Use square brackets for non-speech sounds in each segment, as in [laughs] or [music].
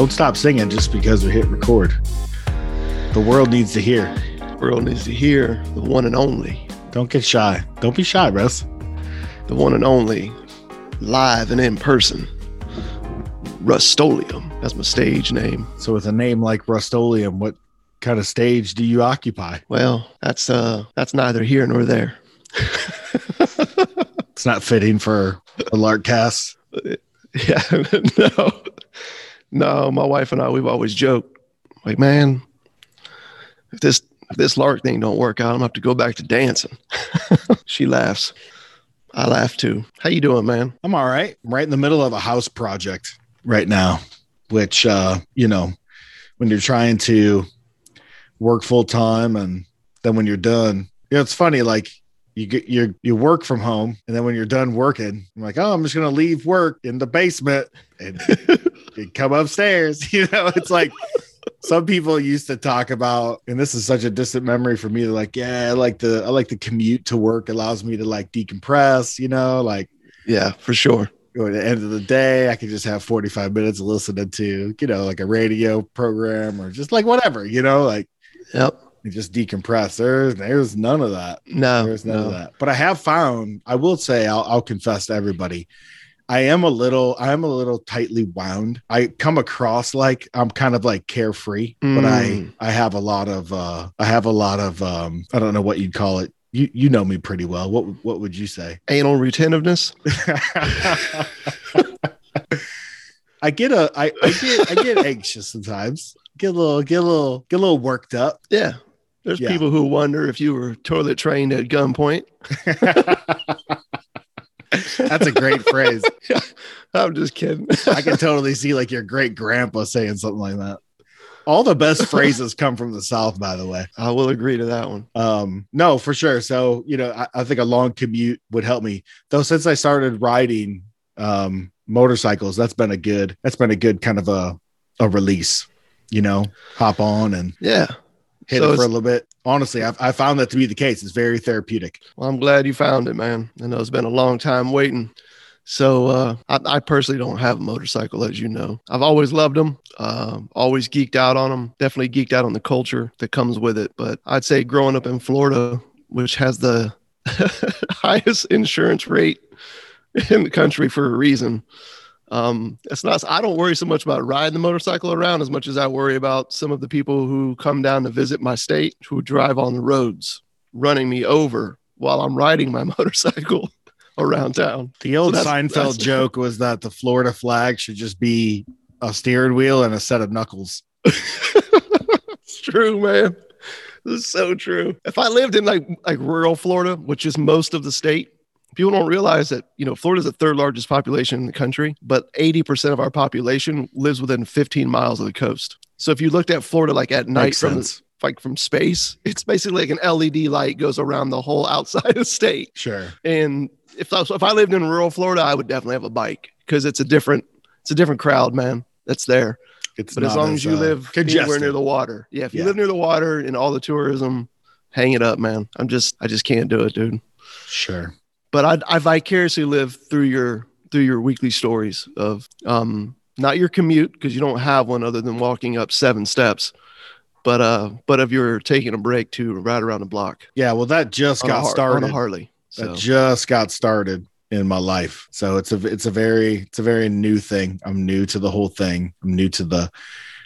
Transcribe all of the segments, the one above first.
Don't stop singing just because we hit record. The world needs to hear. The world needs to hear the one and only. Don't get shy. Don't be shy, Russ. The one and only, live and in person. Rustolium. That's my stage name. So with a name like Rustolium, what kind of stage do you occupy? Well, that's uh that's neither here nor there. [laughs] it's not fitting for a lark cast. [laughs] Yeah, [laughs] no. No, my wife and I, we've always joked, like, man, if this if this lark thing don't work out, I'm gonna have to go back to dancing. [laughs] she laughs. I laugh too. How you doing, man? I'm all right. I'm right in the middle of a house project right now, which uh, you know, when you're trying to work full time and then when you're done, you know, it's funny, like you get you you work from home and then when you're done working, I'm like, oh, I'm just gonna leave work in the basement and [laughs] come upstairs. [laughs] You know, it's like some people used to talk about, and this is such a distant memory for me. like, yeah, I like the I like the commute to work allows me to like decompress. You know, like yeah, for sure. At the end of the day, I could just have 45 minutes listening to, you know, like a radio program or just like whatever, you know, like yep. just decompress. There's there's none of that. No, there's none no. of that. But I have found, I will say, I'll, I'll confess to everybody, I am a little I am a little tightly wound. I come across like I'm kind of like carefree, mm. but I Mm. I have a lot of uh I have a lot of um I don't know what you'd call it. You you know me pretty well. What what would you say? Anal retentiveness. [laughs] I get a I, I get I get [laughs] anxious sometimes. Get a little get a little get a little worked up. Yeah. There's Yeah. people who wonder if you were toilet trained at gunpoint. [laughs] That's a great phrase. [laughs] I'm just kidding. I can totally see like your great grandpa saying something like that. All the best [laughs] phrases come from the South, by the way. I will agree to that one. Um, no, for sure. So, you know, I, I think a long commute would help me. Though since I started riding um motorcycles, that's been a good that's been a good kind of a a release, you know, hop on and Yeah. Hit So it for a little bit. Honestly, I've I found that to be the case. It's very therapeutic. Well, I'm glad you found it, man. I know it's been a long time waiting. So uh, I, I personally don't have a motorcycle, as you know. I've always loved them, uh, always geeked out on them. Definitely geeked out on the culture that comes with it. But I'd say growing up in Florida, which has the [laughs] highest insurance rate in the country for a reason. Um, it's not. I don't worry so much about riding the motorcycle around as much as I worry about some of the people who come down to visit my state who drive on the roads, running me over while I'm riding my [laughs] motorcycle around town. The old that's- Seinfeld that's- joke was that the Florida flag should just be a steering wheel and a set of knuckles. [laughs] it's true, man. This is so true. If I lived in like like rural Florida, which is most of the state, people don't realize that you know Florida's the third largest population in the country, but 80% of our population lives within 15 miles of the coast. So if you looked at Florida like at night Makes from the, like from space, it's basically like an LED light goes around the whole outside [laughs] of the state. Sure. And if I, if I lived in rural Florida, I would definitely have a bike because it's a different it's a different crowd, man. That's there. It's But as long as you uh, live congested. anywhere near the water, yeah. If you Yeah. live near the water and all the tourism, hang it up, man. I'm just I just can't do it, dude. Sure. But I I vicariously live through your through your weekly stories of um not your commute because you don't have one other than walking up seven steps, but uh but of your taking a break to ride around the block Yeah. Well, that just on, got Har- on started. a Harley. So That just got started in my life. So it's a it's a very it's a very new thing. I'm new to the whole thing. I'm new to the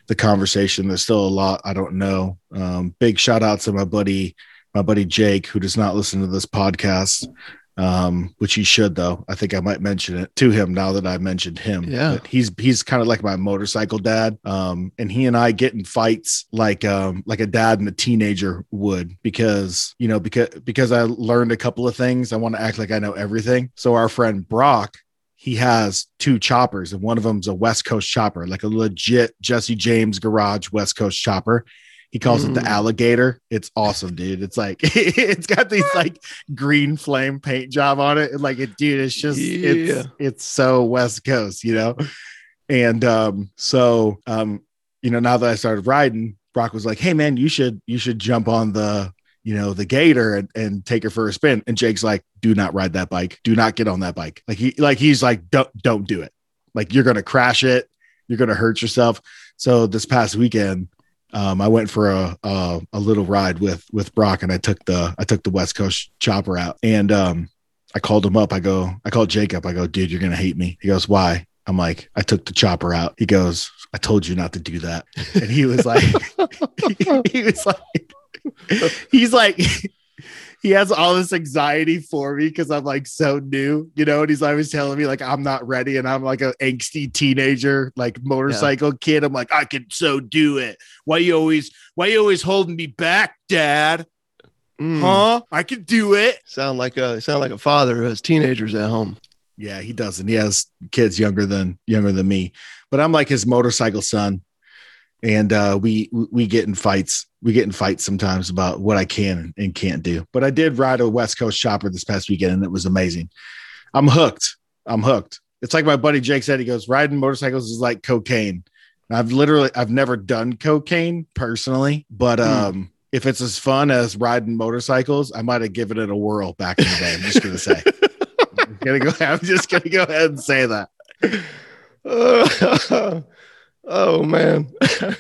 the conversation. There's still a lot I don't know. Um, big shout out to my buddy my buddy Jake who does not listen to this podcast. Um, which he should though. I think I might mention it to him now that I mentioned him. Yeah. But he's he's kind of like my motorcycle dad. Um, and he and I get in fights like um like a dad and a teenager would because you know because because I learned a couple of things. I want to act like I know everything. So our friend Brock. He has two choppers, and one of them's a West Coast chopper, like a legit Jesse James garage West Coast chopper. He calls it Mm. the alligator. It's awesome, dude. It's like [laughs] it's got these [laughs] like green flame paint job on it. And like it, dude, it's just Yeah. it's it's so West Coast, you know. And um, so um, you know, now that I started riding, Brock was like, Hey man, you should you should jump on the you know the gator and, and take her for a spin. And Jake's like, do not ride that bike. Do not get on that bike. Like he like he's like, don't don't do it. Like you're gonna crash it, you're gonna hurt yourself. So this past weekend, um, I went for a, a a little ride with with Brock, and I took the I took the West Coast chopper out, and um, I called him up. I go, I called Jacob. I go, dude, you're gonna hate me. He goes, why? I'm like, I took the chopper out. He goes, I told you not to do that, and he was like, [laughs] he was like, he's like. He has all this anxiety for me because I'm like so new, you know, and he's always telling me like I'm not ready, and I'm like an angsty teenager, like motorcycle kid. I'm like, I can so do it. Why you always why you always holding me back, Dad? Mm. Huh? I can do it. Sound like a sound like a father who has teenagers at home. Yeah, he doesn't. He has kids younger than younger than me, but I'm like his motorcycle son, and uh, we we get in fights. We get in fights sometimes about what I can and can't do. But I did ride a West Coast chopper this past weekend, and it was amazing. I'm hooked. I'm hooked. It's like my buddy Jake said. He goes, riding motorcycles is like cocaine. I've literally I've never done cocaine personally, but Hmm. um, if it's as fun as riding motorcycles, I might have given it a whirl back in the day. I'm just gonna say. [laughs] I'm gonna go. I'm just gonna go ahead and say that. Uh, [laughs] oh man. [laughs]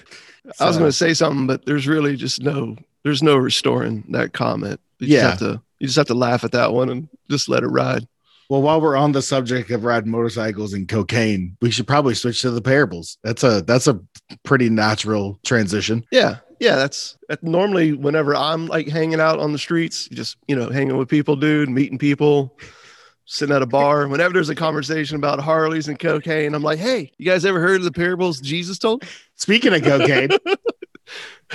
I was going to say something, but there's really just no there's no restoring that comment. You Yeah. just have to you just have to laugh at that one and just let it ride. Well, while we're on the subject of riding motorcycles and cocaine, we should probably switch to the parables. That's a that's a pretty natural transition. Yeah. Yeah, that's, that normally whenever I'm like hanging out on the streets, just you know, hanging with people, dude, meeting people, sitting at a bar. Whenever there's a conversation about Harleys and cocaine, I'm like, hey, you guys ever heard of the parables Jesus told? Speaking of cocaine,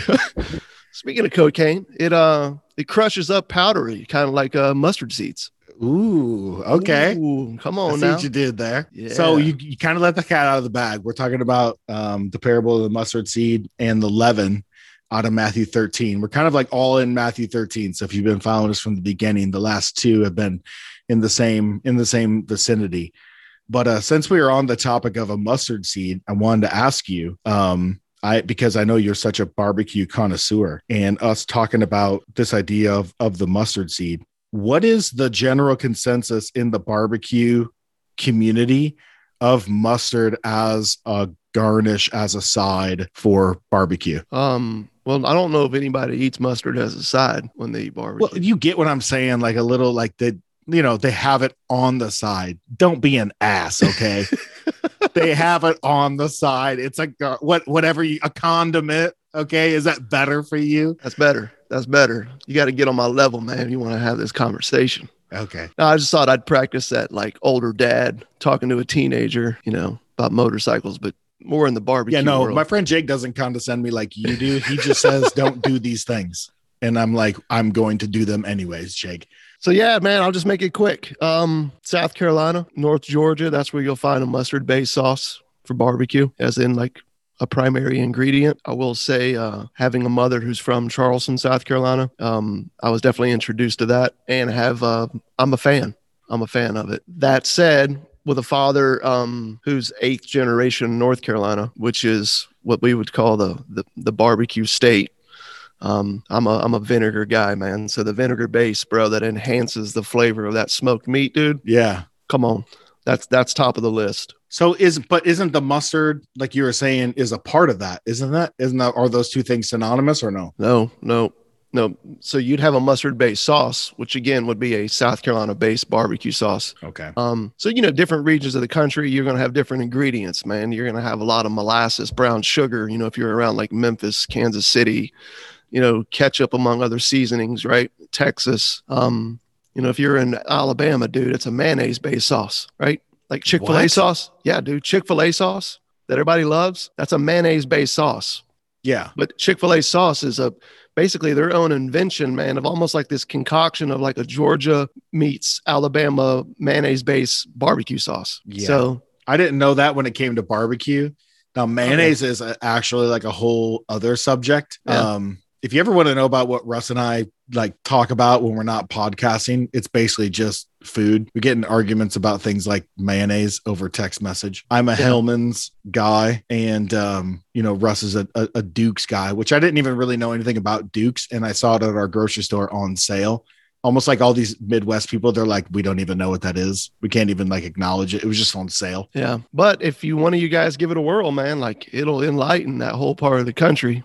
[laughs] Speaking of cocaine, it uh it crushes up powdery, kind of like uh mustard seeds. ooh, okay. Ooh, come I on see now. what you did there. So you, you kind of let the cat out of the bag. We're talking about um, the parable of the mustard seed and the leaven out of Matthew 13. We're kind of like all in Matthew 13. So if you've been following us from the beginning, the last two have been in the same in the same vicinity. But uh, since we are on the topic of a mustard seed, I wanted to ask you, um, I because I know you're such a barbecue connoisseur, and us talking about this idea of of the mustard seed. What is the general consensus in the barbecue community of mustard as a garnish as a side for barbecue? Um, well, I don't know if anybody eats mustard as a side when they eat barbecue. Well, you get what I'm saying, like a little like they you know, they have it on the side. Don't be an ass, okay? [laughs] they have it on the side. It's like uh, what whatever you a condiment, okay? Is that better for you? That's better. That's better. You got to get on my level, man. You want to have this conversation. Okay. No, I just thought I'd practice that like older dad talking to a teenager, you know, about motorcycles, but more in the barbecue. Yeah, no, world. my friend Jake doesn't condescend me like you do. He just says [laughs] don't do these things. And I'm like, I'm going to do them anyways, Jake. So yeah, man, I'll just make it quick. Um, South Carolina, North Georgia, that's where you'll find a mustard-based sauce for barbecue, as in like a primary ingredient. I will say, uh, having a mother who's from Charleston, South Carolina, um, I was definitely introduced to that, and have uh, I'm a fan. I'm a fan of it. That said, with a father um, who's eighth generation North Carolina, which is what we would call the the, the barbecue state. Um, I'm a I'm a vinegar guy, man. So the vinegar base, bro, that enhances the flavor of that smoked meat, dude. Yeah. Come on, that's that's top of the list. So is but isn't the mustard like you were saying is a part of that? Isn't that isn't that are those two things synonymous or no? No, no, no. So you'd have a mustard based sauce, which again would be a South Carolina based barbecue sauce. Okay. Um, so you know, different regions of the country, you're gonna have different ingredients, man. You're gonna have a lot of molasses, brown sugar. You know, if you're around like Memphis, Kansas City, you know, ketchup among other seasonings, right? Texas. Um, You know, if you're in Alabama, dude, it's a mayonnaise based sauce, right? Like Chick fil A sauce. Yeah, dude. Chick fil A sauce that everybody loves, that's a mayonnaise based sauce. Yeah. But Chick fil A sauce is a basically their own invention, man, of almost like this concoction of like a Georgia meets Alabama mayonnaise based barbecue sauce. Yeah. So, I didn't know that when it came to barbecue. Now mayonnaise is actually like a whole other subject. Yeah. Um, if you ever want to know about what Russ and I like talk about when we're not podcasting, it's basically just food. We get in arguments about things like mayonnaise over text message. I'm a Yeah. Hellmann's guy, and um, you know Russ is a, a, a Duke's guy, which I didn't even really know anything about Duke's, and I saw it at our grocery store on sale. Almost like all these Midwest people, they're like, we don't even know what that is. We can't even like acknowledge it. It was just on sale. yeah. But if you one of you guys give it a whirl, man, like it'll enlighten that whole part of the country.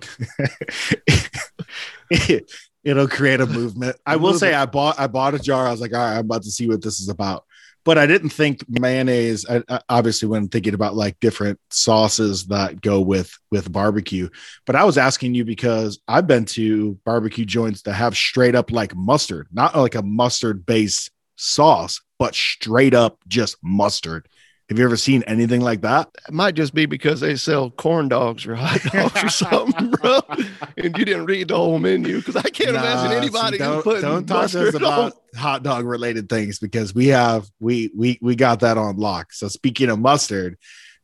[laughs] it'll create a movement. I will say I bought I bought a jar. I was like, all right, I'm about to see what this is about. But I didn't think mayonnaise. I, I- obviously, when thinking about like different sauces that go with with barbecue, but I was asking you because I've been to barbecue joints that have straight up like mustard, not like a mustard based sauce, but straight up just mustard. Have you ever seen anything like that? It might just be because they sell corn dogs or hot dogs or something, bro. And you didn't read the whole menu because I can't imagine anybody see, don't, putting don't talk to us about on. hot dog related things because we have we we we got that on lock. So speaking of mustard,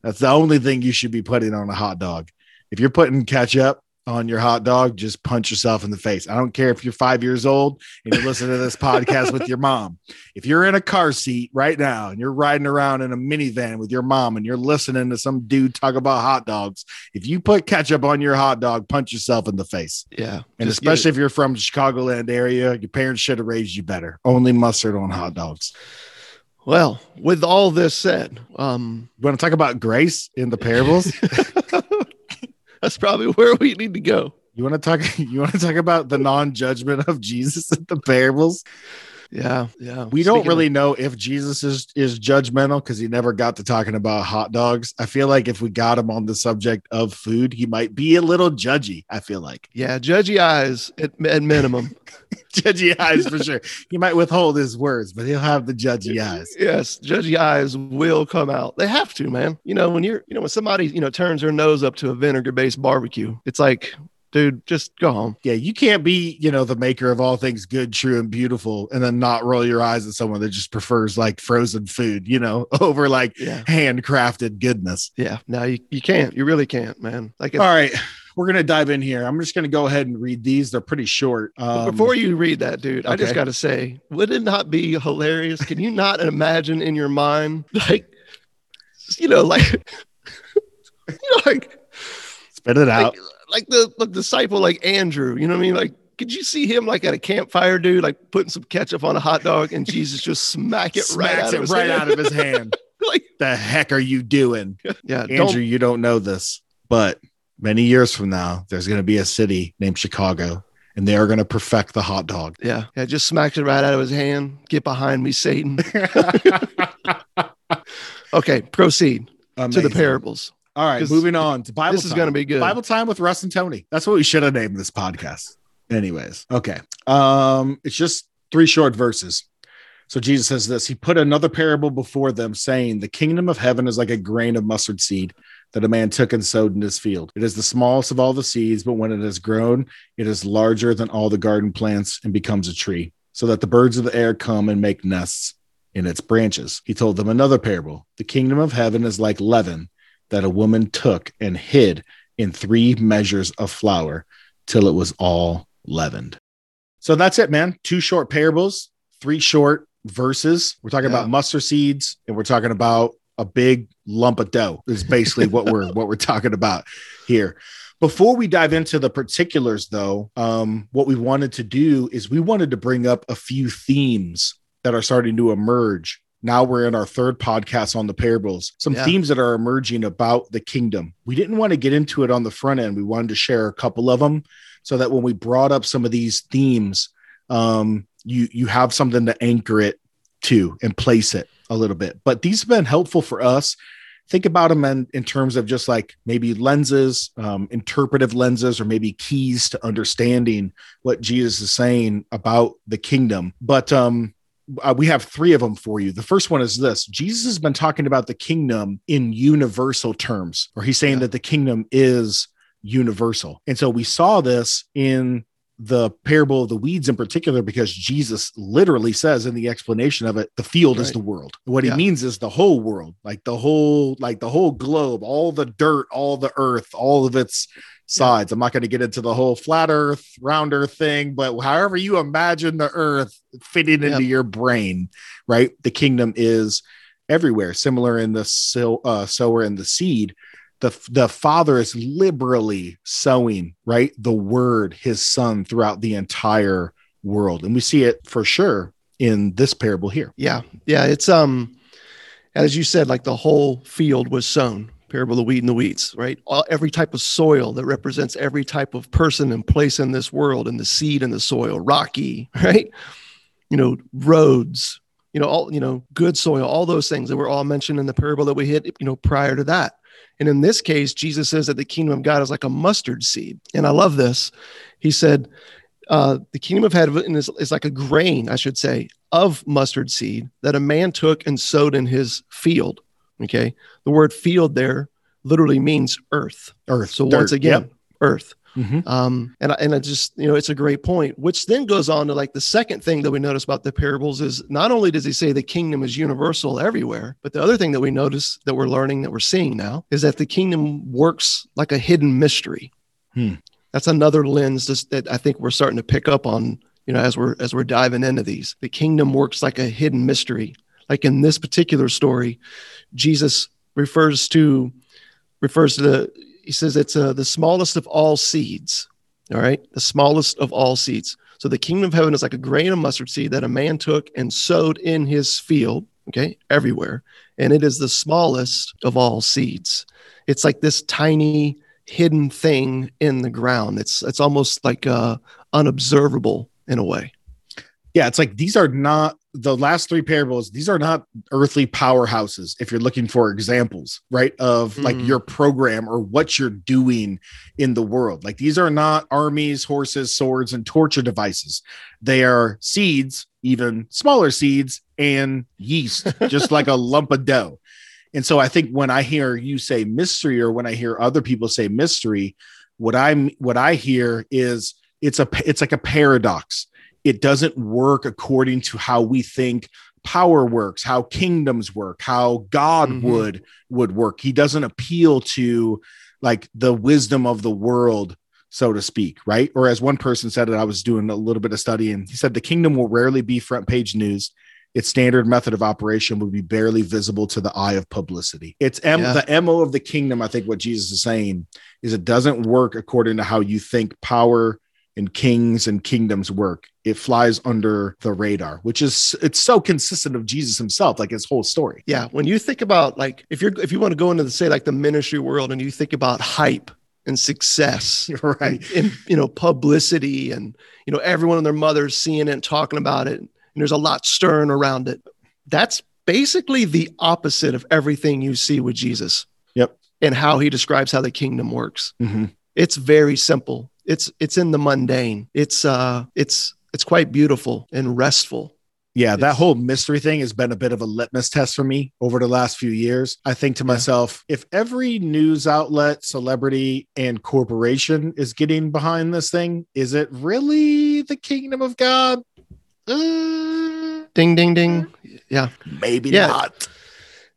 that's the only thing you should be putting on a hot dog. If you're putting ketchup on your hot dog, just punch yourself in the face. I don't care if you're five years old and you're listening to this [laughs] podcast with your mom. If you're in a car seat right now and you're riding around in a minivan with your mom and you're listening to some dude talk about hot dogs, if you put ketchup on your hot dog, punch yourself in the face. Yeah. And especially if you're from the Chicagoland area, your parents should have raised you better. Only mustard on hot dogs. Well, with all this said, um, You want to talk about grace in the parables? [laughs] that's probably where we need to go. you want to talk? [laughs] You want to talk about the non-judgment of Jesus in the parables? Yeah. Yeah. We don't Speaking really know if Jesus is is judgmental because he never got to talking about hot dogs. I feel like if we got him on the subject of food, he might be a little judgy. I feel like yeah. Judgy eyes at, at minimum. [laughs] judgy eyes for sure. He might withhold his words, but he'll have the judgy eyes. yes. Judgy eyes will come out. They have to, man. You know, when you're, you know, when somebody, you know, turns their nose up to a vinegar based barbecue, it's like, dude, just go home. Yeah, you can't be, you know, the maker of all things good, true, and beautiful, and then not roll your eyes at someone that just prefers like frozen food, you know, [laughs] over like Yeah. handcrafted goodness. Yeah. No, you, you can't. You really can't, man. Like, All right, we're gonna dive in here. I'm just gonna go ahead and read these. They're pretty short. Um, before you read that, dude, I just got to say, would it not be hilarious? Can you not imagine in your mind, [laughs] like, you know, like, [laughs] you know, like, spit it out. like, like the, the disciple, like Andrew, you know what I mean? Like, could you see him like at a campfire, dude, like putting some ketchup on a hot dog and Jesus just smack it right Smacks out of it his right hand? out of his hand. [laughs] like, the heck are you doing, yeah, Andrew? don't, You don't know this, but many years from now, there's gonna be a city named Chicago, and they are gonna perfect the hot dog. yeah, yeah, just smacks it right out of his hand. Get behind me, Satan. [laughs] [laughs] Okay, proceed to the parables. All right, moving on to Bible. This is time. going to be good. Bible time with Russ and Tony. That's what we should have named this podcast. Anyways, okay. Um, it's just three short verses. So Jesus says this He put another parable before them, saying, The kingdom of heaven is like a grain of mustard seed that a man took and sowed in his field. It is the smallest of all the seeds, but when it has grown, it is larger than all the garden plants and becomes a tree, so that the birds of the air come and make nests in its branches. He told them another parable. The kingdom of heaven is like leaven that a woman took and hid in three measures of flour till it was all leavened. So that's it, man. Two short parables, three short verses. We're talking Yeah. about mustard seeds and we're talking about a big lump of dough. Is basically what we're [laughs] what we're talking about here. Before we dive into the particulars, though, um, what we wanted to do is we wanted to bring up a few themes that are starting to emerge. Now we're in our third podcast on the parables. Some Yeah. themes that are emerging about the kingdom. We didn't want to get into it on the front end. We wanted to share a couple of them so that when we brought up some of these themes, um, you you have something to anchor it to and place it a little bit. But these have been helpful for us. Think about them in, in terms of just like maybe lenses, um, interpretive lenses, or maybe keys to understanding what Jesus is saying about the kingdom. But um, uh, we have three of them for you. The first one is this Jesus has been talking about the kingdom in universal terms, or he's saying Yeah. that the kingdom is universal. And so we saw this in the parable of the weeds in particular because Jesus literally says in the explanation of it the field is the world. What Yeah. he means is the whole world, like the whole like the whole globe, all the dirt, all the earth, all of its sides. I'm not going to get into the whole flat earth, round earth thing, but however you imagine the earth fitting into Yep. your brain, right? The kingdom is everywhere, similar in the uh, sower and the seed. The, the father is liberally sowing, right? The word, his son, throughout the entire world. And we see it for sure in this parable here. Yeah. Yeah. It's, um, as you said, like the whole field was sown. Parable of the wheat and the weeds, right? All, every type of soil that represents every type of person and place in this world, and the seed and the soil, rocky, [laughs] right? You know, roads, you know, all you know, good soil, all those things that were all mentioned in the parable that we hit, you know, prior to that. And in this case, Jesus says that the kingdom of God is like a mustard seed. And I love this. He said, uh, the kingdom of heaven is, is like a grain, I should say, of mustard seed that a man took and sowed in his field. Okay. The word field there literally means earth. Earth. So dirt. once again, Yep. earth. Mhm. Um, and I, and I just, you know, it's a great point, which then goes on to like the second thing that we notice about the parables is not only does he say the kingdom is universal everywhere, but the other thing that we notice that we're learning that we're seeing now is that the kingdom works like a hidden mystery. Hmm. That's another lens just that I think we're starting to pick up on, you know, as we're as we're diving into these. The kingdom works like a hidden mystery. Like in this particular story, Jesus refers to refers to the he says it's uh, the smallest of all seeds. All right, the smallest of all seeds. So the kingdom of heaven is like a grain of mustard seed that a man took and sowed in his field. Okay, everywhere, and it is the smallest of all seeds. It's like this tiny hidden thing in the ground. It's it's almost like uh, unobservable in a way. Yeah, it's like these are not the last three parables. These are not earthly powerhouses. If you're looking for examples, right, of like Mhm. your program or what you're doing in the world, like these are not armies, horses, swords, and torture devices. They are seeds, even smaller seeds, and yeast, just [laughs] like a lump of dough. And so I think when I hear you say mystery, or when I hear other people say mystery, what I'm what I hear is it's a it's like a paradox it doesn't work according to how we think power works how kingdoms work how god Mhm. would would work he doesn't appeal to like the wisdom of the world so to speak right or as one person said it i was doing a little bit of studying he said the kingdom will rarely be front page news its standard method of operation would be barely visible to the eye of publicity it's M- Yeah. the mo of the kingdom i think what jesus is saying is it doesn't work according to how you think power and kings and kingdoms work it flies under the radar which is it's so consistent of jesus himself like his whole story. Yeah, when you think about like if you're if you want to go into the say like the ministry world and you think about hype and success [laughs] right. and, and, you know publicity and you know everyone and their mothers seeing it and talking about it and there's a lot stirring around it that's basically the opposite of everything you see with jesus. Yep. and how he describes how the kingdom works. Mhm. it's very simple it's it's in the mundane. It's uh it's it's quite beautiful and restful. Yeah that whole mystery thing has been a bit of a litmus test for me over the last few years. I think to myself if every news outlet celebrity and corporation is getting behind this thing is it really the kingdom of god? Uh, ding ding ding. Yeah. Maybe Yeah. not.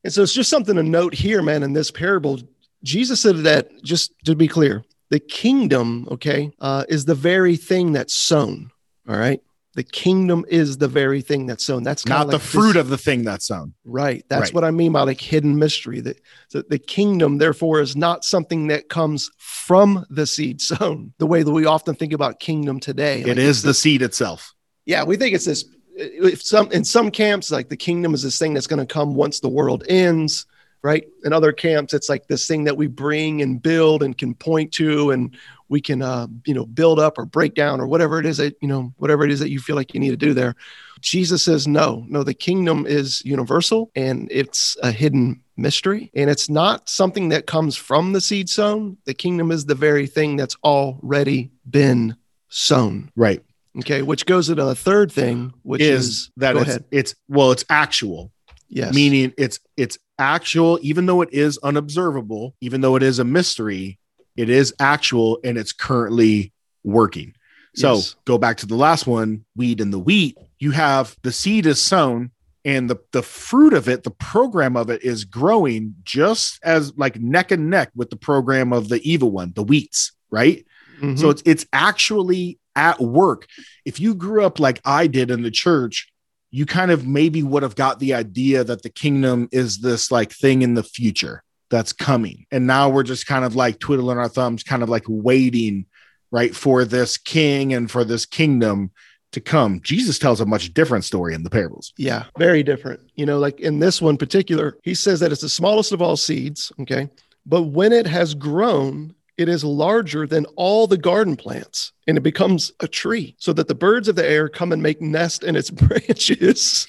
And so it's just something to note here, man, in this parable. Jesus said that, just to be clear, the kingdom, okay, uh, is the very thing that's sown. All right. The kingdom is the very thing that's sown. That's not the fruit this- of the thing that's sown Right. That's Right. what I mean by like hidden mystery. That the, the kingdom, therefore, is not something that comes from the seed sown, the way that we often think about kingdom today. it Like, is it's the this- seed itself yeah, we think it's this. If some in some camps, like the kingdom is this thing that's going to come once the world ends, right? In other camps, it's like this thing that we bring and build and can point to, and we can, uh, you know, build up or break down or whatever it is that you know, whatever it is that you feel like you need to do there. Jesus says, no, no, the kingdom is universal and it's a hidden mystery, and it's not something that comes from the seed sown. The kingdom is the very thing that's already been sown. right Okay, which goes into the third thing, which is, is that it's, ahead. it's well, it's actual, Yes. meaning it's it's actual, even though it is unobservable, even though it is a mystery, it is actual and it's currently working. So Yes. go back to the last one, weed and the wheat. You have the seed is sown and the the fruit of it, the program of it is growing just as like neck and neck with the program of the evil one, the wheats, right? Mhm. So it's it's actually at work. If you grew up like I did in the church, you kind of maybe would have got the idea that the kingdom is this like thing in the future that's coming. And now we're just kind of like twiddling our thumbs, kind of like waiting, right, for this king and for this kingdom to come. Jesus tells a much different story in the parables. Yeah, very different. You know, like in this one particular, he says that it's the smallest of all seeds. Okay. But when it has grown, it is larger than all the garden plants and it becomes a tree so that the birds of the air come and make nest in its [laughs] branches.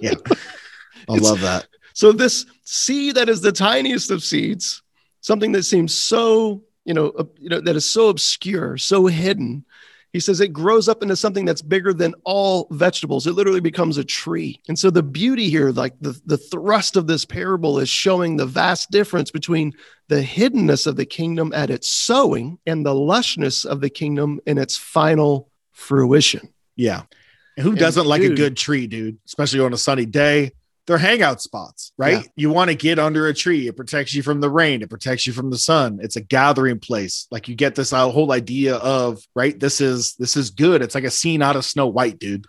Yeah. [laughs] I love that. So this seed that is the tiniest of seeds, something that seems so, you know, uh, you know, that is so obscure, so hidden. He says it grows up into something that's bigger than all vegetables. It literally becomes a tree. And so the beauty here, like the, the thrust of this parable is showing the vast difference between the hiddenness of the kingdom at its sowing and the lushness of the kingdom in its final fruition. Yeah. And who And doesn't like a good tree, dude? Especially on a sunny day. They're hangout spots, right? Yeah. You want to get under a tree. It protects you from the rain. It protects you from the sun. It's a gathering place. Like you get this uh, whole idea of, right? This is this is good. It's like a scene out of Snow White, dude.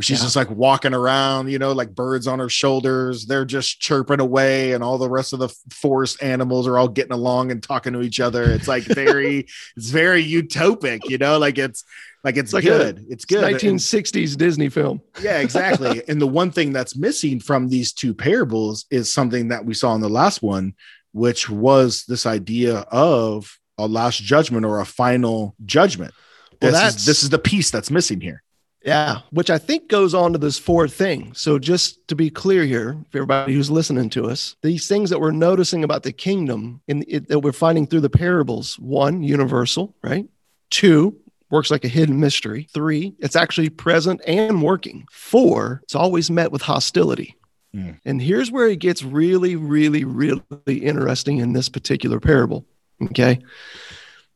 She's Yeah. just like walking around, you know, like birds on her shoulders. They're just chirping away, and all the rest of the forest animals are all getting along and talking to each other. It's like very, [laughs] it's very utopic, you know, like it's like it's, It's like a- good. it's good. And- 1960s Disney film. yeah, exactly. [laughs] and the one thing that's missing from these two parables is something that we saw in the last one, which was this idea of a last judgment or a final judgment. Well, This, that's- is, this is the piece that's missing here. Yeah, which I think goes on to this fourth thing. So, just to be clear here, for everybody who's listening to us, these things that we're noticing about the kingdom in it, that we're finding through the parables one, universal, right? Two, works like a hidden mystery. Three, it's actually present and working. Four, it's always met with hostility. Hmm. And here's where it gets really, really, really interesting in this particular parable. Okay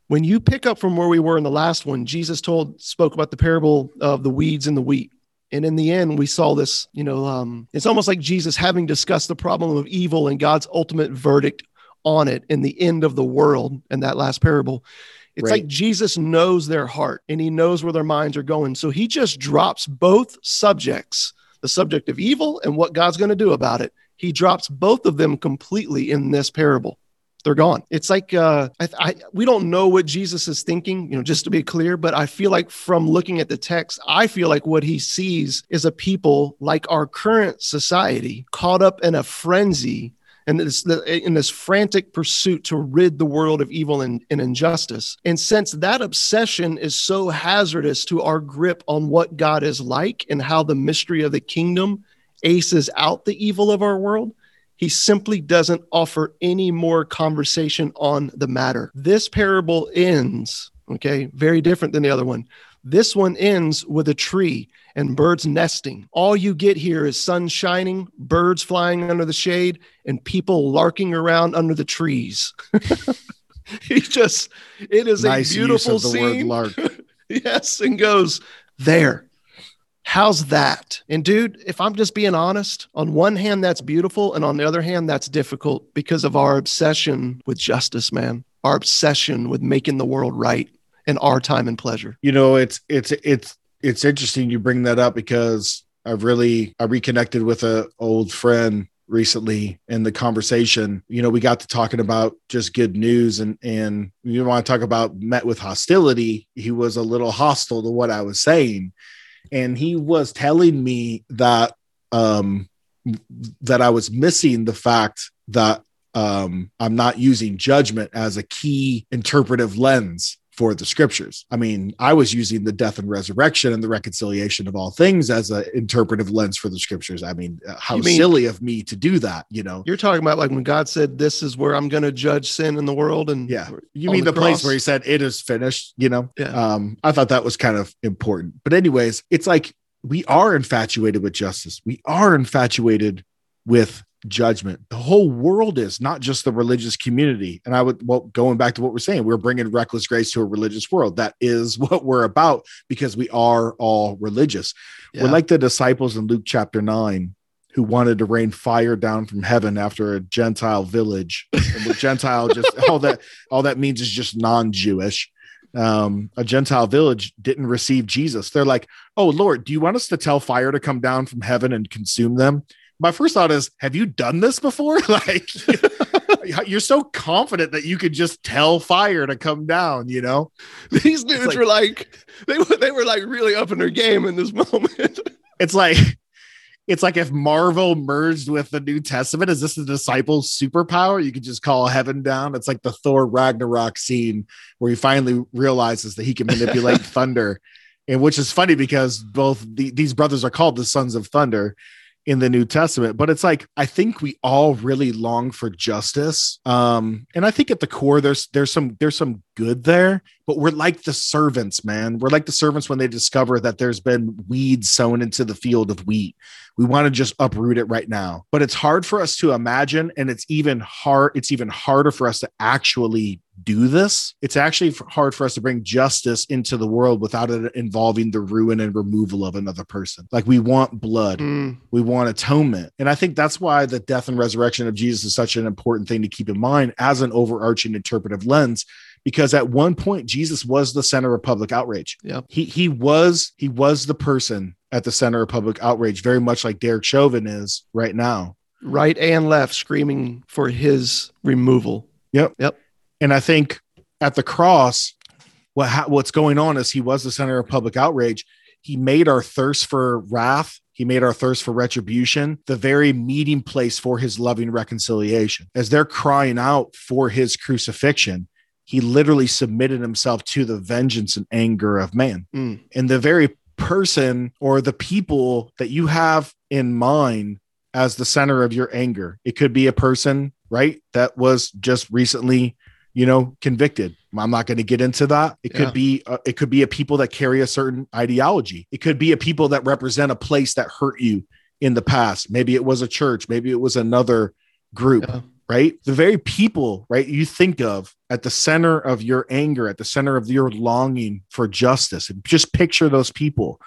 when you pick up from where we were in the last one, Jesus told spoke about the parable of the weeds and the wheat. And in the end, we saw this, you know, um, it's almost like Jesus having discussed the problem of evil and God's ultimate verdict on it in the end of the world in that last parable. It's Right. like Jesus knows their heart and he knows where their minds are going. So he just drops both subjects, the subject of evil and what God's going to do about it. He drops both of them completely in this parable they're gone. It's like uh, I, I, we don't know what Jesus is thinking, you know, just to be clear. But I feel like from looking at the text, I feel like what he sees is a people like our current society caught up in a frenzy and this in this frantic pursuit to rid the world of evil and, and injustice. And since that obsession is so hazardous to our grip on what God is like and how the mystery of the kingdom aces out the evil of our world, he simply doesn't offer any more conversation on the matter. This parable ends, okay, very different than the other one. This one ends with a tree and birds nesting. All you get here is sun shining, birds flying under the shade, and people larking around under the trees. [laughs] he just, it is nice a beautiful use of the scene. word lark. [laughs] yes, and goes there. How's that? And dude, if I'm just being honest, on one hand, that's beautiful. And on the other hand, that's difficult because of our obsession with justice, man, our obsession with making the world right in our time and pleasure. You know, it's it's it's it's interesting you bring that up because I've really I reconnected with a old friend recently in the conversation. You know, we got to talking about just good news and and you want to talk about met with hostility. He was a little hostile to what I was saying. And he was telling me that um that I was missing the fact that um I'm not using judgment as a key interpretive lens for the scriptures. I mean, I was using the death and resurrection and the reconciliation of all things as an interpretive lens for the scriptures. I mean, uh, how mean- silly of me to do that, you know? You're talking about like when God said, "This is where I'm going to judge sin in the world," and Yeah. You mean the the, place where he said it is finished, you know? Yeah. Um, I thought that was kind of important. But, anyways, it's like we are infatuated with justice. We are infatuated with judgment. The whole world is not just the religious community. And I would, well, going back to what we're saying, we're bringing reckless grace to a religious world. That is [laughs] what we're about because we are all religious. Yeah. We're like the disciples in Luke chapter nine who wanted to rain fire down from heaven after a Gentile village. And the Gentile just [laughs] all that all that means is just non-Jewish. Um, a Gentile village didn't receive Jesus. They're like, "Oh Lord, do you want us to tell fire to come down from heaven and consume them?" My first thought is, "Have you done this before?" [laughs] like, [laughs] you're so confident that you could just tell fire to come down. You know? [laughs] these dudes like- were like they were they were like really up in their game in this moment. It's like it's like if Marvel merged with the New Testament. Is this the disciples' superpower? You could just call heaven down. It's like the Thor Ragnarok scene where he finally realizes that he can manipulate thunder, and which is funny because both the, these brothers are called the sons of thunder in the New Testament. But it's like I think we all really long for justice, um, and I think at the core there's there's some there's some good there. But we're like the servants, man. We're like the servants when they discover that there's been weeds sown into the field of wheat. We want to just uproot it right now. But it's hard for us to imagine, and it's even hard. It's even harder for us to actually do this. It's actually hard for us to bring justice into the world without it involving the ruin and removal of another person. Like we want blood, Mm, we want atonement. And I think that's why the death and resurrection of Jesus is such an important thing to keep in mind as an overarching interpretive lens. Because at one point, Jesus was the center of public outrage. Yep. He he was he was the person at the center of public outrage, very much like Derek Chauvin is right now. right and left screaming for his removal. Yep. Yep. And I think at the cross, what ha- what's going on is he was the center of public outrage. He made our thirst for wrath. He made our thirst for retribution the very meeting place for his loving reconciliation. As they're crying out for his crucifixion, he literally submitted himself to the vengeance and anger of man. Mm. And the very person or the people that you have in mind as the center of your anger, it could be a person, right, that was just recently you know convicted i'm not going to get into that it Yeah. could be uh, it could be a people that carry a certain ideology it could be a people that represent a place that hurt you in the past maybe it was a church maybe it was another group Yeah. Right the very people right you think of at the center of your anger at the center of your longing for justice and just picture those people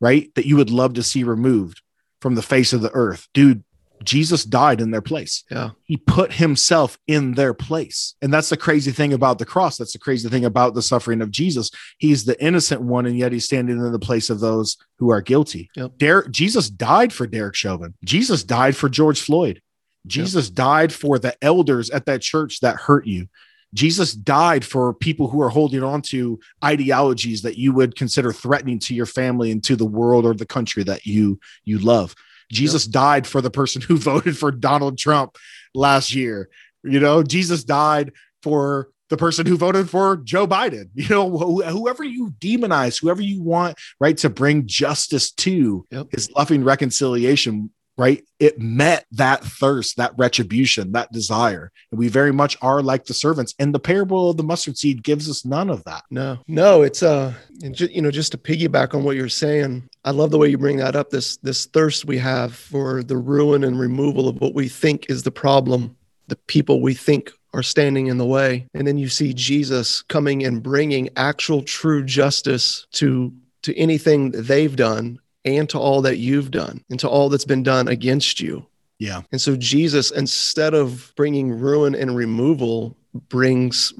right that you would love to see removed from the face of the earth dude jesus died in their place Yeah. he put himself in their place. And that's the crazy thing about the cross. That's the crazy thing about the suffering of Jesus. He's the innocent one, and yet he's standing in the place of those who are guilty. Yep. Derek, Jesus died for Derek Chauvin. Jesus died for George Floyd. Jesus died for the elders at that church that hurt you. Jesus died for people who are holding on to ideologies that you would consider threatening to your family and to the world or the country that you you love. Jesus died for the person who [laughs] voted for Donald Trump last year. You know, Jesus died for the person who voted for Joe Biden. You know, wh- whoever you demonize, whoever you want, right, to bring justice to Yep. his loving reconciliation, right? It met that thirst, that retribution, that desire. And we very much are like the servants. And the parable of the mustard seed gives us none of that. No, no, it's uh, you know, just to piggyback on what you're saying, I love the way you bring that up. This this thirst we have for the ruin and removal of what we think is the problem, the people we think are standing in the way, and then you see Jesus coming and bringing actual true justice to to anything that they've done and to all that you've done and to all that's been done against you. Yeah. And so Jesus, instead of bringing ruin and removal, brings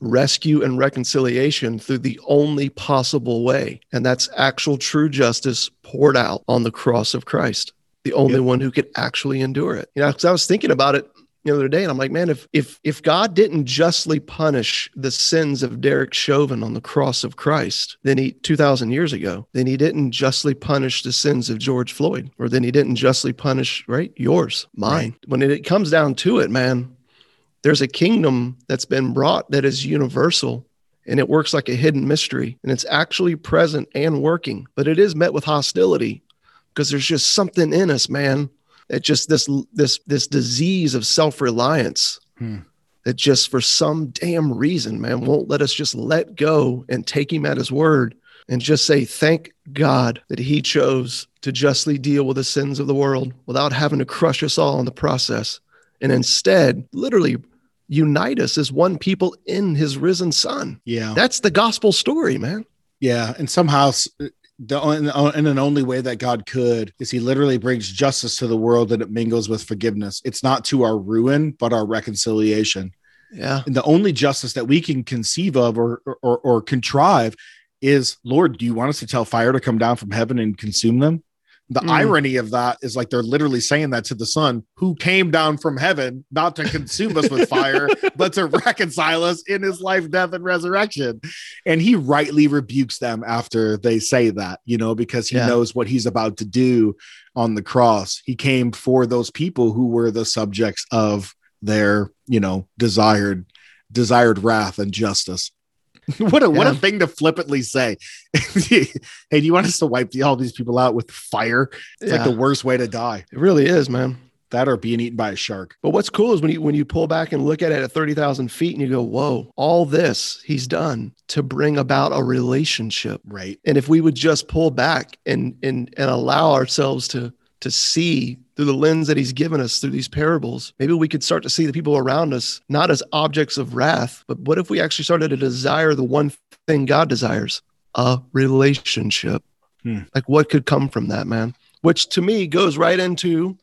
rescue and reconciliation through the only possible way. And that's actual true justice poured out on the cross of Christ, the only Yep. one who could actually endure it. You know, because I was thinking about it the other day and I'm like, man, if if if God didn't justly punish the sins of Derek Chauvin on the cross of Christ, then he 2000 years ago, then he didn't justly punish the sins of George Floyd, or then he didn't justly punish, right? Yours, mine. When it, it comes down to it, man, there's a kingdom that's been brought that is universal and it works like a hidden mystery and it's actually present and working, but it is met with hostility because there's just something in us, man. That just this this this disease of self-reliance Hmm. that just for some damn reason, man, won't let us just let go and take him at his word and just say, thank God that he chose to justly deal with the sins of the world without having to crush us all in the process. And instead, literally unite us as one people in his risen son. Yeah. That's the gospel story, man. Yeah, and somehow the in an only way that God could is He literally brings justice to the world and it mingles with forgiveness. It's not to our ruin, but our reconciliation. Yeah. And the only justice that we can conceive of or or, or contrive is, Lord, do you want us to tell fire to come down from heaven and consume them? The Mm. irony of that is like they're literally saying that to the Son, who came down from heaven not to consume us with fire, [laughs] but to reconcile us in his life, death, and resurrection. And he rightly rebukes them after they say that, you know, because he Yeah. knows what he's about to do on the cross. He came for those people who were the subjects of their, you know, desired desired wrath and justice. [laughs] what a what a thing to flippantly say. [laughs] hey, do you want us to wipe the, all these people out with fire? It's Yeah. like the worst way to die. it really is, man. That or being eaten by a shark. But what's cool is when you when you pull back and look at it at 30,000 feet and you go, whoa, all this he's done to bring about a relationship. Right. And if we would just pull back and and and allow ourselves to to see through the lens that he's given us through these parables, maybe we could start to see the people around us not as objects of wrath, but what if we actually started to desire the one thing God desires? A relationship. Hmm. Like what could come from that, man? Which to me goes right into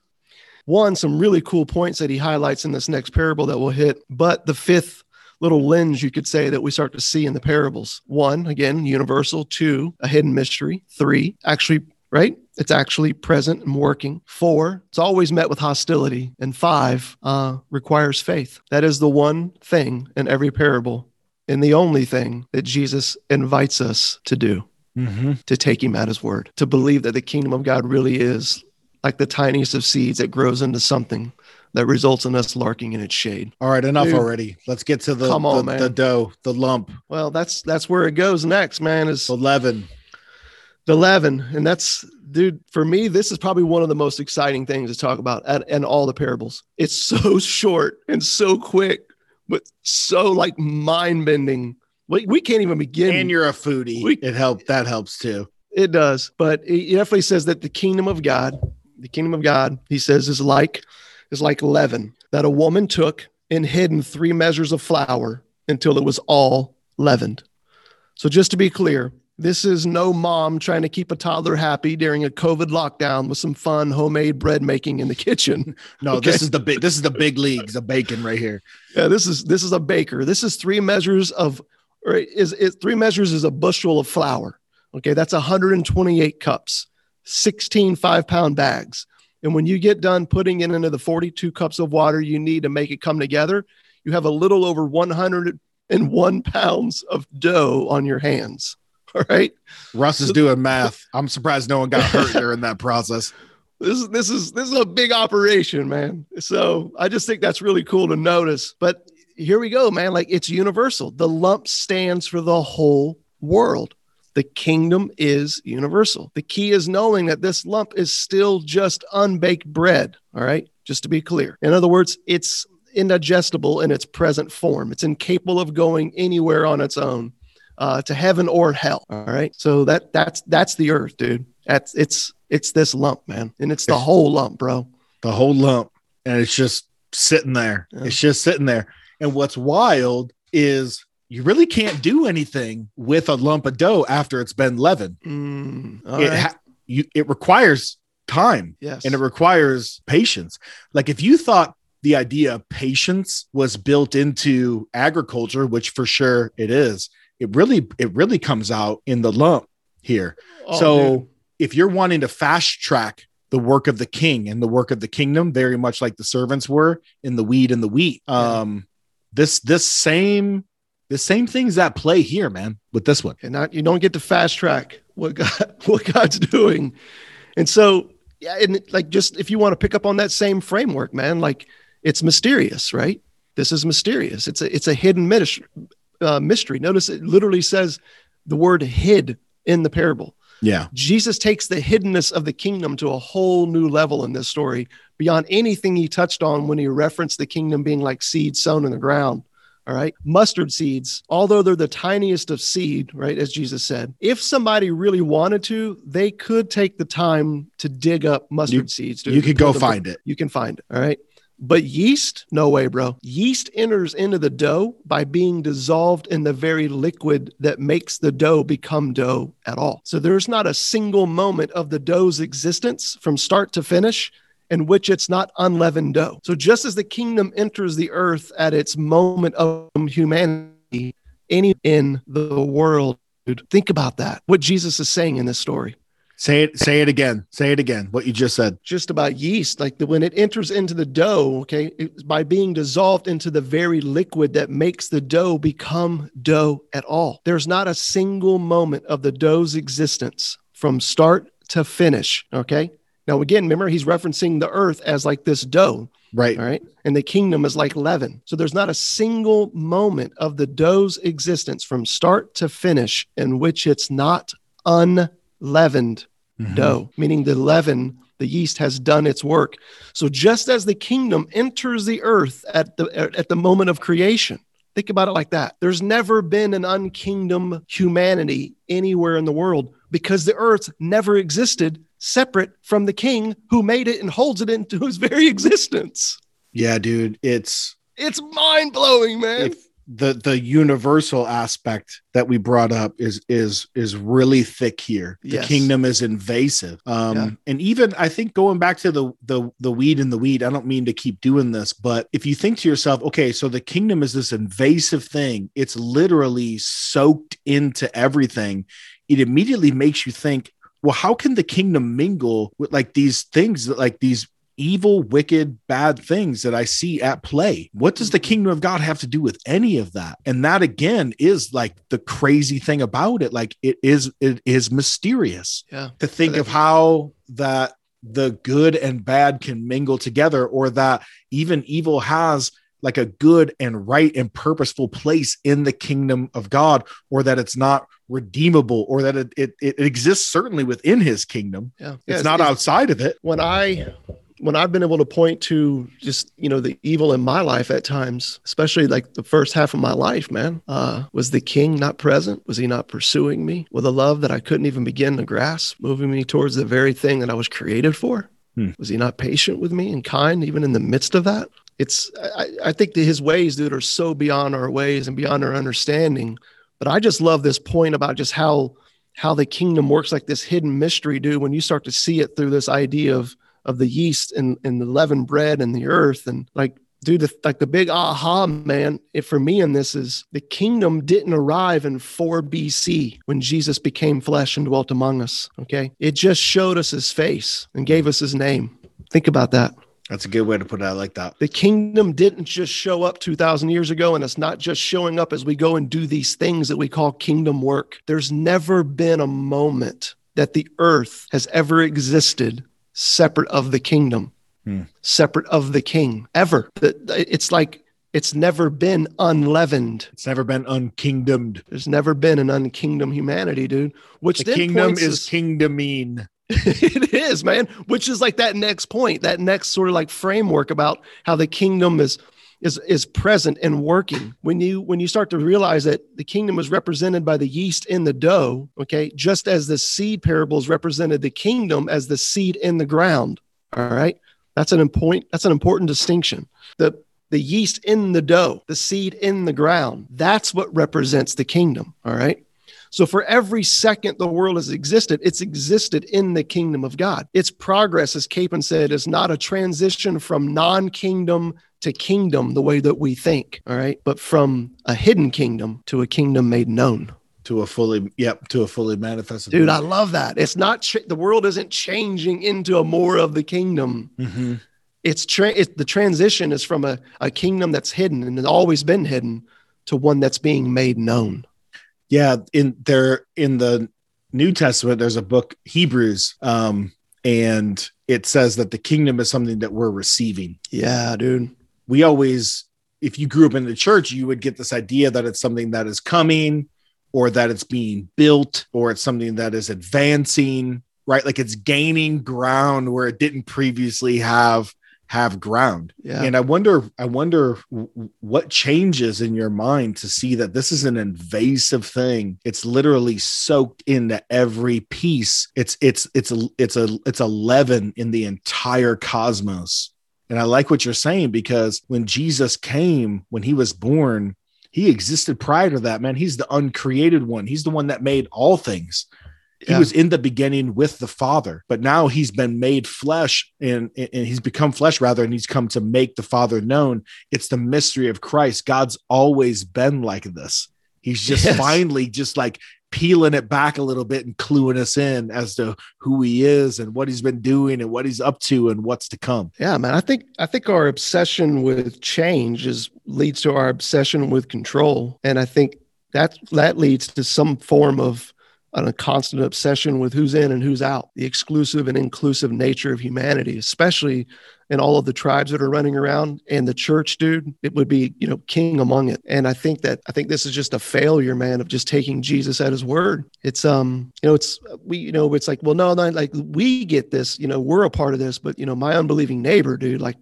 one, some really cool points that he highlights in this next parable that we'll hit, but the fifth little lens you could say that we start to see in the parables. One, again, universal. Two, a hidden mystery. Three, actually, right? It's actually present and working. Four, it's always met with hostility. And five, uh, requires faith. That is the one thing in every parable and the only thing that Jesus invites us to do Mm-hmm. to take him at his word, to believe that the kingdom of God really is like the tiniest of seeds that grows into something that results in us larking in its shade. All right, enough Dude. already. Let's get to the Come on, the, man. the dough, the lump, Well, that's that's where it goes next, man. Is the leaven. The leaven, and that's dude. For me, this is probably one of the most exciting things to talk about, and, and all the parables. It's so [laughs] short and so quick, but so like mind bending. We, we can't even begin. And you're a foodie. We- it helped. That helps too. It does, but he definitely says that the kingdom of God, the kingdom of God, he says is like is like leaven that a woman took and hid in three measures of flour until it was all leavened. So just to be clear, this is no mom trying to keep a toddler happy during a COVID lockdown with some fun homemade bread making in the kitchen. [laughs] No, Okay. this is the big. This is the big leagues. The bacon right here. Yeah, this is this is a baker. This is three measures of or is is three measures is a bushel of flour. Okay, that's 128 cups, 16 five pound bags. And when you get done putting it into the 42 cups of water you need to make it come together, you have a little over 101 pounds of dough on your hands. [laughs] All right. Russ is doing math. I'm surprised no one got hurt [laughs] during that process. this is this is this is a big operation, man. So I just think that's really cool to notice. But here we go, man. Like it's universal. The lump stands for the whole world. The kingdom is universal. The key is knowing that this lump is still just unbaked bread. All right. Just to be clear. In other words, it's indigestible in its present form. It's incapable of going anywhere on its own, uh, to heaven or hell. All right. So that that's that's the earth, dude. That's it's it's this lump, man, and it's the whole lump, bro. The whole lump, and it's just sitting there. Yeah. It's just sitting there. And what's wild is you really can't do anything with a lump of dough after it's been leavened. Mm, it right. ha- you it requires time yes. and it requires patience. Like if you thought the idea of patience was built into agriculture, which for sure it is, it really it really comes out in the lump here. Oh, so dude. if you're wanting to fast track the work of the king and the work of the kingdom, very much like the servants were in the weed and the wheat, um, this this same the same things at play here, man, with this one. and not you don't get to fast track what [laughs] God what God's doing. And so yeah, and like just if you want to pick up on that same framework, man, like it's mysterious, right? This is mysterious. It's a it's a hidden mystery, uh, mystery. Notice it literally says the word hid in the parable. Yeah. Jesus takes the hiddenness of the kingdom to a whole new level in this story beyond anything he touched on when he referenced the kingdom being like seeds sown in the ground. All right. Mustard seeds, although they're the tiniest of seed, right? As Jesus said, if somebody really wanted to, they could take the time to dig up mustard You- seeds. You could go find it. You can find it. All right. But yeast, no way, bro. Yeast enters into the dough by being dissolved in the very liquid that makes the dough become dough at all. So there's not a single moment of the dough's existence from start to finish in which it's not unleavened dough. So just as the kingdom enters the earth at its moment of humanity, any in the world, dude, think about that. What Jesus is saying in this story Say it. Say it again. Say it again. What you just said. just about yeast like the, when it enters into the dough okay it's by being dissolved into the very liquid that makes the dough become dough at all there's not a single moment of the dough's existence from start to finish okay now again remember he's referencing the earth as like this dough Right. all right and the kingdom is like leaven so there's not a single moment of the dough's existence from start to finish in which it's not unleavened Mhm. dough, meaning the leaven, the yeast has done its work. So just as the kingdom enters the earth at the at the moment of creation, think about it like that. There's never been an unkingdom humanity anywhere in the world because the earth never existed separate from the king who made it and holds it into his very [laughs] existence. Yeah, dude. It's It's mind blowing, man. The the universal aspect that we brought up is is is really thick here. The Yes. kingdom is invasive. Um Yeah. and even I think going back to the the the weed and the weed, I don't mean to keep doing this, but if you think to yourself, okay, so the kingdom is this invasive thing, it's literally soaked into everything. It immediately makes you think, well, how can the kingdom mingle with like these things that like these evil, wicked, bad things that I see at play. What does the mm-hmm. kingdom of God have to do with any of that? And that again is like the crazy thing about it. Like it is, it is mysterious yeah. to think of how that the good and bad can mingle together, or that even evil has like a good and right and purposeful place in the kingdom of God, or that it's not redeemable, or that it it, it exists certainly within his kingdom. Yeah. It's Yeah, not outside of it. when I when I've been able to point to just you know the evil in my life at times, especially like the first half of my life, man, uh, was the king not present? Was he not pursuing me with a love that I couldn't even begin to grasp, moving me towards the very thing that I was created for? Hmm. Was he not patient with me and kind even in the midst of that? It's I, I think that his ways, dude, are so beyond our ways and beyond our understanding. But I just love this point about just how how the kingdom works like this hidden mystery, dude. When you start to see it through this idea of of the yeast and, and the leavened bread and the earth. And like dude the, like the big aha man for me in this is the kingdom didn't arrive in 4 bc when jesus became flesh and dwelt among us okay? It just showed us his face and gave us his name. Think about that. That's a good way to put it. I like that. the kingdom didn't just show up 2000 years ago and it's not just showing up as we go and do these things that we call kingdom work. There's never been a moment that the earth has ever existed separate of the kingdom Hmm. separate of the king ever That- it's like it's never been unleavened It's never been unkingdomed. there's never been an unkingdom humanity dude which The kingdom is us- kingdomine. [laughs] it is, man. Which is like that next point, that next sort of like framework about how the kingdom is is is present and working. When you when you start to realize that the kingdom is represented by the yeast in the dough, okay, just as the seed parables represented the kingdom as the seed in the ground. All right. That's an important that's an important distinction. The the yeast in the dough, the seed in the ground, that's what represents the kingdom. All right. So for every second the world has existed, it's existed in the kingdom of God. Its progress, as Capon said, is not a transition from non-kingdom to kingdom the way that we think, all right, but from a hidden kingdom to a kingdom made known. To a fully, yep, to a fully manifested. Dude, I love that. It's not ch- the world isn't changing into a more of the kingdom. Mhm. It's, tra- it's the transition is from a, a kingdom that's hidden and has always been hidden to one that's being made known. Yeah, in there in the New Testament, there's a book Hebrews, um, and it says that the kingdom is something that we're receiving. Yeah, dude. We always if you grew up in the church, you would get this idea that it's something that is coming or that it's being built or it's something that is advancing, right? Like it's gaining ground where it didn't previously have have ground. Yeah. And I wonder, I wonder what changes in your mind to see that this is an invasive thing. It's literally soaked into every piece. It's it's it's a it's a it's a leaven in the entire cosmos. And I like what you're saying because when Jesus came, when he was born, he existed prior to that, man. He's the uncreated one. He's the one that made all things. He was in the beginning with the Father, but now he's been made flesh and, and he's become flesh rather, and he's come to make the Father known. It's the mystery of Christ. God's always been like this. He's just yes. finally just like peeling it back a little bit and cluing us in as to who he is and what he's been doing and what he's up to and what's to come. Yeah, man. I think I think our obsession with change is leads to our obsession with control. And I think that that leads to some form of a constant obsession with who's in and who's out, the exclusive and inclusive nature of humanity, especially in all of the tribes that are running around and the church, dude, it would be, you know, king among it. And I think that I think this is just a failure, man, of just taking Jesus at his word. It's um, you know, it's we, you know, it's like, well, no, no, like we get this, you know, we're a part of this, but you know, my unbelieving neighbor, dude, like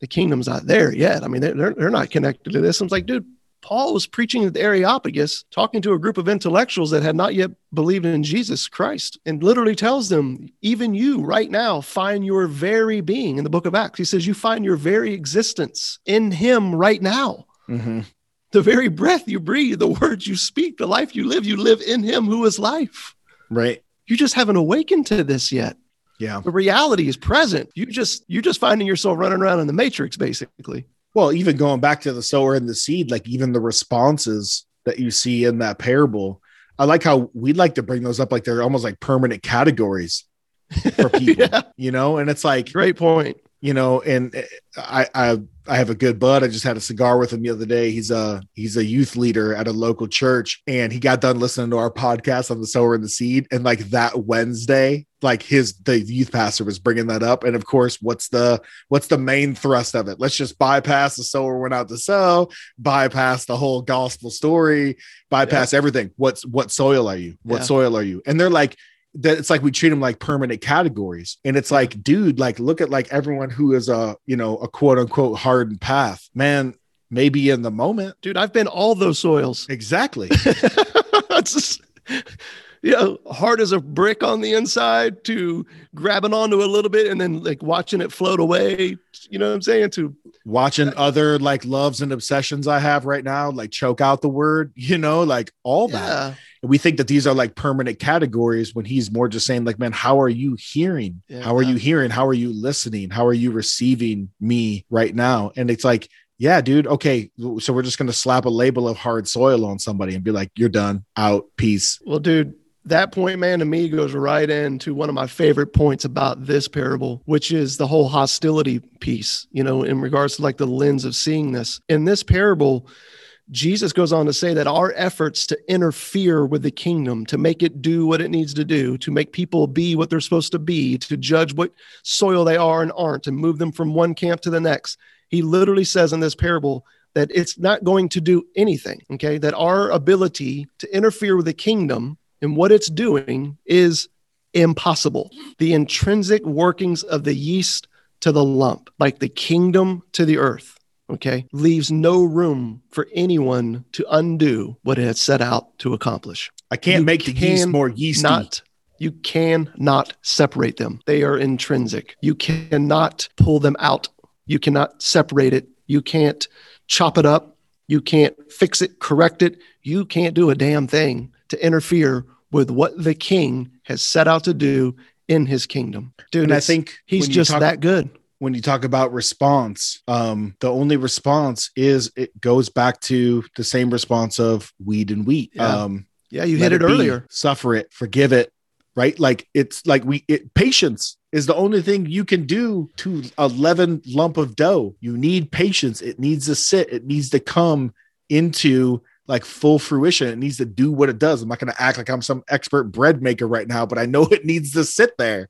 the kingdom's not there yet. I mean, they're, they're not connected to this. I'm like, dude, Paul was preaching at the Areopagus, talking to a group of intellectuals that had not yet believed in Jesus Christ, and literally tells them, even you right now find your very being in the book of Acts. He says, You find your very existence in Him right now. Mm-hmm. The very breath you breathe, the words you speak, the life you live, you live in Him who is life. Right. You just haven't awakened to this yet. Yeah. The reality is present. You just you're just finding yourself running around in the matrix, basically. Well, even going back to the sower and the seed, like even the responses that you see in that parable, I like how we'd like to bring those up like they're almost like permanent categories for [laughs] people, yeah. you know? And it's like, great point you know, and eh, I, I I have a good bud. I just had a cigar with him the other day. He's a he's a youth leader at a local church, and he got done listening to our podcast on the sower and the seed. And like that Wednesday, like his the youth pastor was bringing that up. And of course, what's the what's the main thrust of it? Let's just bypass the sower went out to sow, bypass the whole gospel story, bypass yeah. everything. What's what soil are you? What yeah. soil are you? And they're like that it's like we treat them like permanent categories and it's like dude like look at like everyone who is a you know a quote unquote hardened path man maybe in the moment dude i've been all those soils exactly [laughs] you know, hard as a brick on the inside to grabbing onto a little bit and then like watching it float away. You know what I'm saying? To watching other like loves and obsessions I have right now, like choke out the word, [laughs] you know, like all yeah. that. And we think that these are like permanent categories when he's more just saying, like, man, how are you hearing? Yeah, how are you hearing? How are you listening? How are you receiving me right now? And it's like, yeah, dude. Okay. So we're just going to slap a label of hard soil on somebody and be like, you're done, out, peace. Well, dude, that point, man, to me goes right into one of my favorite points about this parable, which is the whole hostility piece, you know, in regards to like the lens of seeing this. In this parable, Jesus goes on to say that our efforts to interfere with the kingdom, to make it do what it needs to do, to make people be what they're supposed to be, to judge what soil they are and aren't, and move them from one camp to the next. He literally says in this parable that it's not going to do anything. Okay. That our ability to interfere with the kingdom and what it's doing is impossible. The intrinsic workings of the yeast to the lump, like the kingdom to the earth, okay, leaves no room for anyone to undo what it had set out to accomplish. I can't you make the yeast more yeasty. Not, you cannot separate them. They are intrinsic. You cannot pull them out. You cannot separate it. You can't chop it up. You can't fix it, correct it. You can't do a damn thing to interfere with what the king has set out to do in his kingdom. Dude, and I think he's just talk, that good. When you talk about response, um, the only response is it goes back to the same response of weed and wheat. Yeah, um, yeah you hit it, it earlier. Suffer it, forgive it, right? Like it's like we it, patience is the only thing you can do to a leaven lump of dough. You need patience. It needs to sit. It needs to come into like full fruition. It needs to do what it does. I'm not going to act like I'm some expert bread maker right now, but I know [laughs] it needs to sit there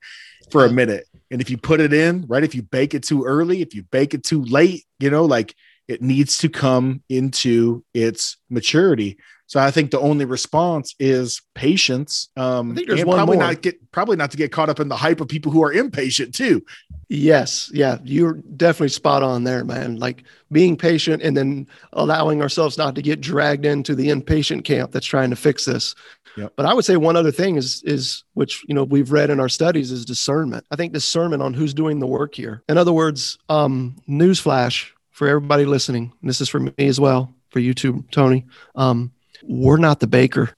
for a minute. And if you put it in, right, if you bake it too early, if you bake it too late, you know, like it needs to come into its maturity. So I think the only response is patience. Um, I think there's one probably more. not get probably not to get caught up in the hype of people who are impatient too. Yes, yeah, you're definitely spot on there, man. Like being patient and then allowing ourselves not to get dragged into the impatient camp that's trying to fix this. Yep. But I would say one other thing is is which you know we've read in our studies is discernment. I think discernment on who's doing the work here. In other words, um, newsflash for everybody listening. And this is for me as well, for you too, Tony. Um, we're not the baker.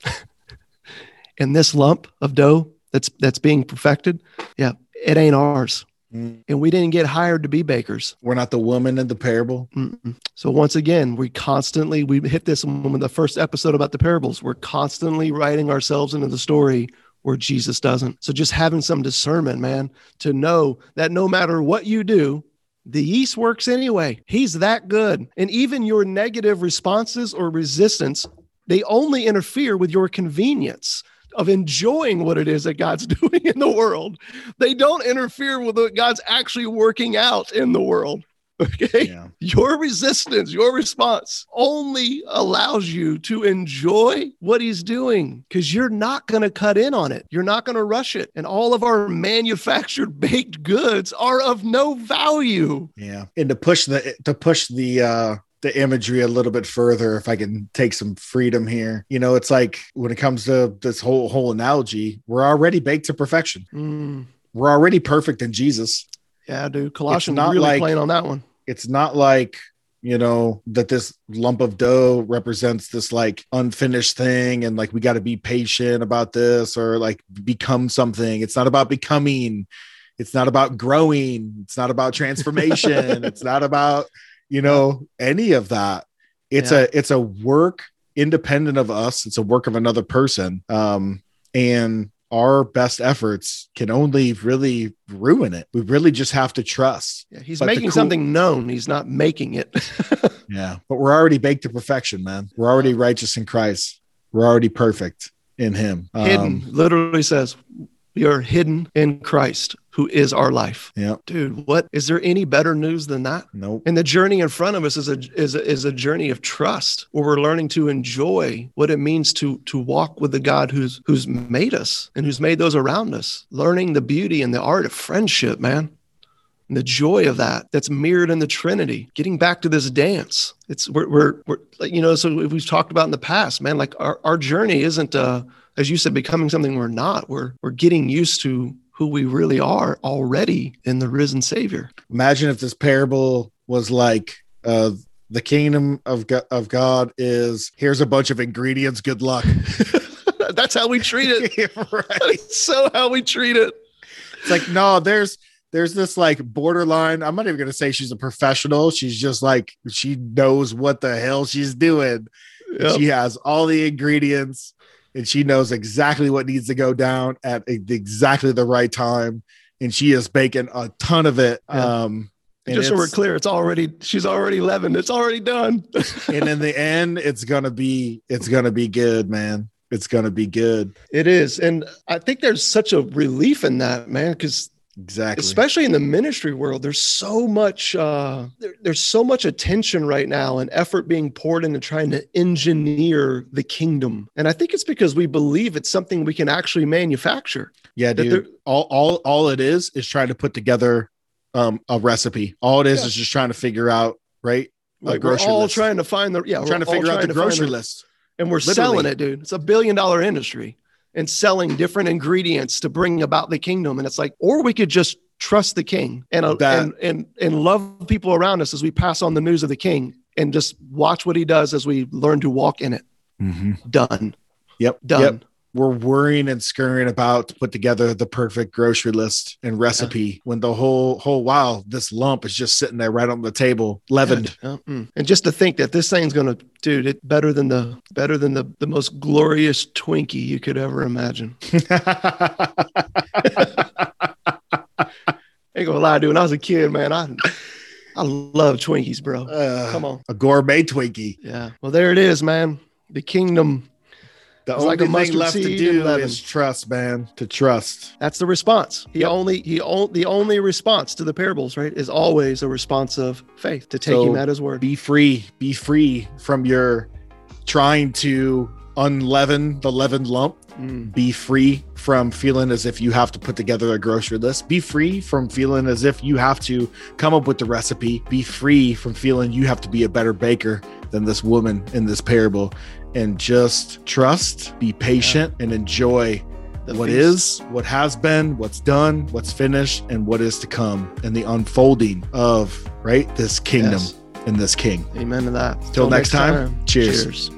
[laughs] and this lump of dough that's that's being perfected, yeah, it ain't ours Mm. and we didn't get hired to be bakers. We're not the woman in the parable. Mm-mm. So once again, we constantly we hit this in the first episode about the parables. We're constantly writing ourselves into the story where Jesus doesn't. So just having some discernment, man, to know that no matter what you do, the yeast works anyway. He's that good. And even your negative responses or resistance, they only interfere with your convenience of enjoying what it is that God's [laughs] doing in the world. They don't interfere with what God's actually working out in the world. [laughs] Okay. Yeah. Your resistance, your response only allows you to enjoy what he's doing because you're not going to cut in on it. You're not going to rush it. And all of our manufactured [laughs] baked goods are of no value. Yeah. And to push the to push the uh the imagery a little bit further, if I can take some freedom here. You know, it's like when it comes to this whole whole analogy, we're already baked to perfection. Mm, We're already perfect in Jesus. yeah, dude. Colossians not really like- playing on that one. It's not like you know that this lump of dough represents this like unfinished thing and like we got to be patient about this or like become something it's not about becoming it's not about growing it's not about [laughs] transformation it's not about you know any of that it's Yeah. a it's a work independent of us it's a work of another person um and our best efforts can only really ruin it we really just have to trust Yeah, he's But making cool- something known. He's not making it. [laughs] Yeah, but we're already baked to perfection, man. We're already righteous in Christ. We're already perfect in Him. Um, hidden literally says we are hidden in Christ, who is our life. Yeah. Dude, what is there any better news than that? Nope. And the journey in front of us is a is a, is a journey of trust, where we're learning to enjoy what it means to to walk with the God who's who's made us and who's made those around us. Learning the beauty and the art of friendship, man, and the joy of that. That's mirrored in the Trinity. Getting back to this dance, it's we're we're, we're like, you know. So we've talked about in the past, man. Like our our journey isn't uh as you said becoming something we're not. We're we're getting used to who we really are already in the risen Savior. Imagine if this parable was like uh, the kingdom of God, of God is here's a bunch of ingredients. Good luck. [laughs] That's how we treat it. [laughs] right. So how we treat it. It's like no, there's there's this like borderline. I'm not even gonna say she's a professional. She's just like she knows what the hell she's doing. Yep. She has all the ingredients and she knows exactly what needs to go down at exactly the right time. And she is baking a ton of it. Yeah. Um, Just so we're clear, it's already she's already leavened. It's already done. [laughs] and in the end, it's gonna be it's gonna be good, man. It's gonna be good. it is, and I think there's such a relief in that, man, because Exactly. especially in the ministry world there's so much uh there- there's so much attention right now and effort being poured into trying to engineer the kingdom and i think it's because we believe it's something we can actually manufacture yeah, dude. there- all all all it is is trying to put together um a recipe. All it is Yeah. is just trying to figure out, right? Like we're grocery all list. trying to find the yeah we're trying to figure out the grocery the- list. and we're Literally. selling it dude it's a billion dollar industry and selling different ingredients to bring about the kingdom and it's like or we could just trust the king and uh, and and and love people around us as we pass on the news of the king and just watch what he does as we learn to walk in it done Yep. done Yep. We're worrying and scurrying about to put together the perfect grocery list and recipe when the whole whole wow, this lump is just sitting there right on the table, leavened. Yeah, mm. And just to think that this thing's gonna, dude, it better than the better than the the most glorious Twinkie you could ever imagine. [laughs] Ain't gonna lie, dude. When I was a kid, man, I I love Twinkies, bro. Uh, Come on. A gourmet Twinkie. Yeah. Well, there it is, man. The kingdom The It's only like a thing left to do is trust, man. To trust. That's the response. He Yep. only he the only response to the parables, right, is always a response of faith to take So, him at his word. Be free. Be free from your trying to unleaven the leavened lump. Mm. Be free from feeling as if you have to put together a grocery list. Be free from feeling as if you have to come up with the recipe. Be free from feeling you have to be a better baker than this woman in this parable. And just trust, be patient, and enjoy The what feast. is, what has been, what's done, what's finished, and what is to come, and the unfolding of right this kingdom Yes. and this king. Amen to that. Till next time, cheers. Cheers.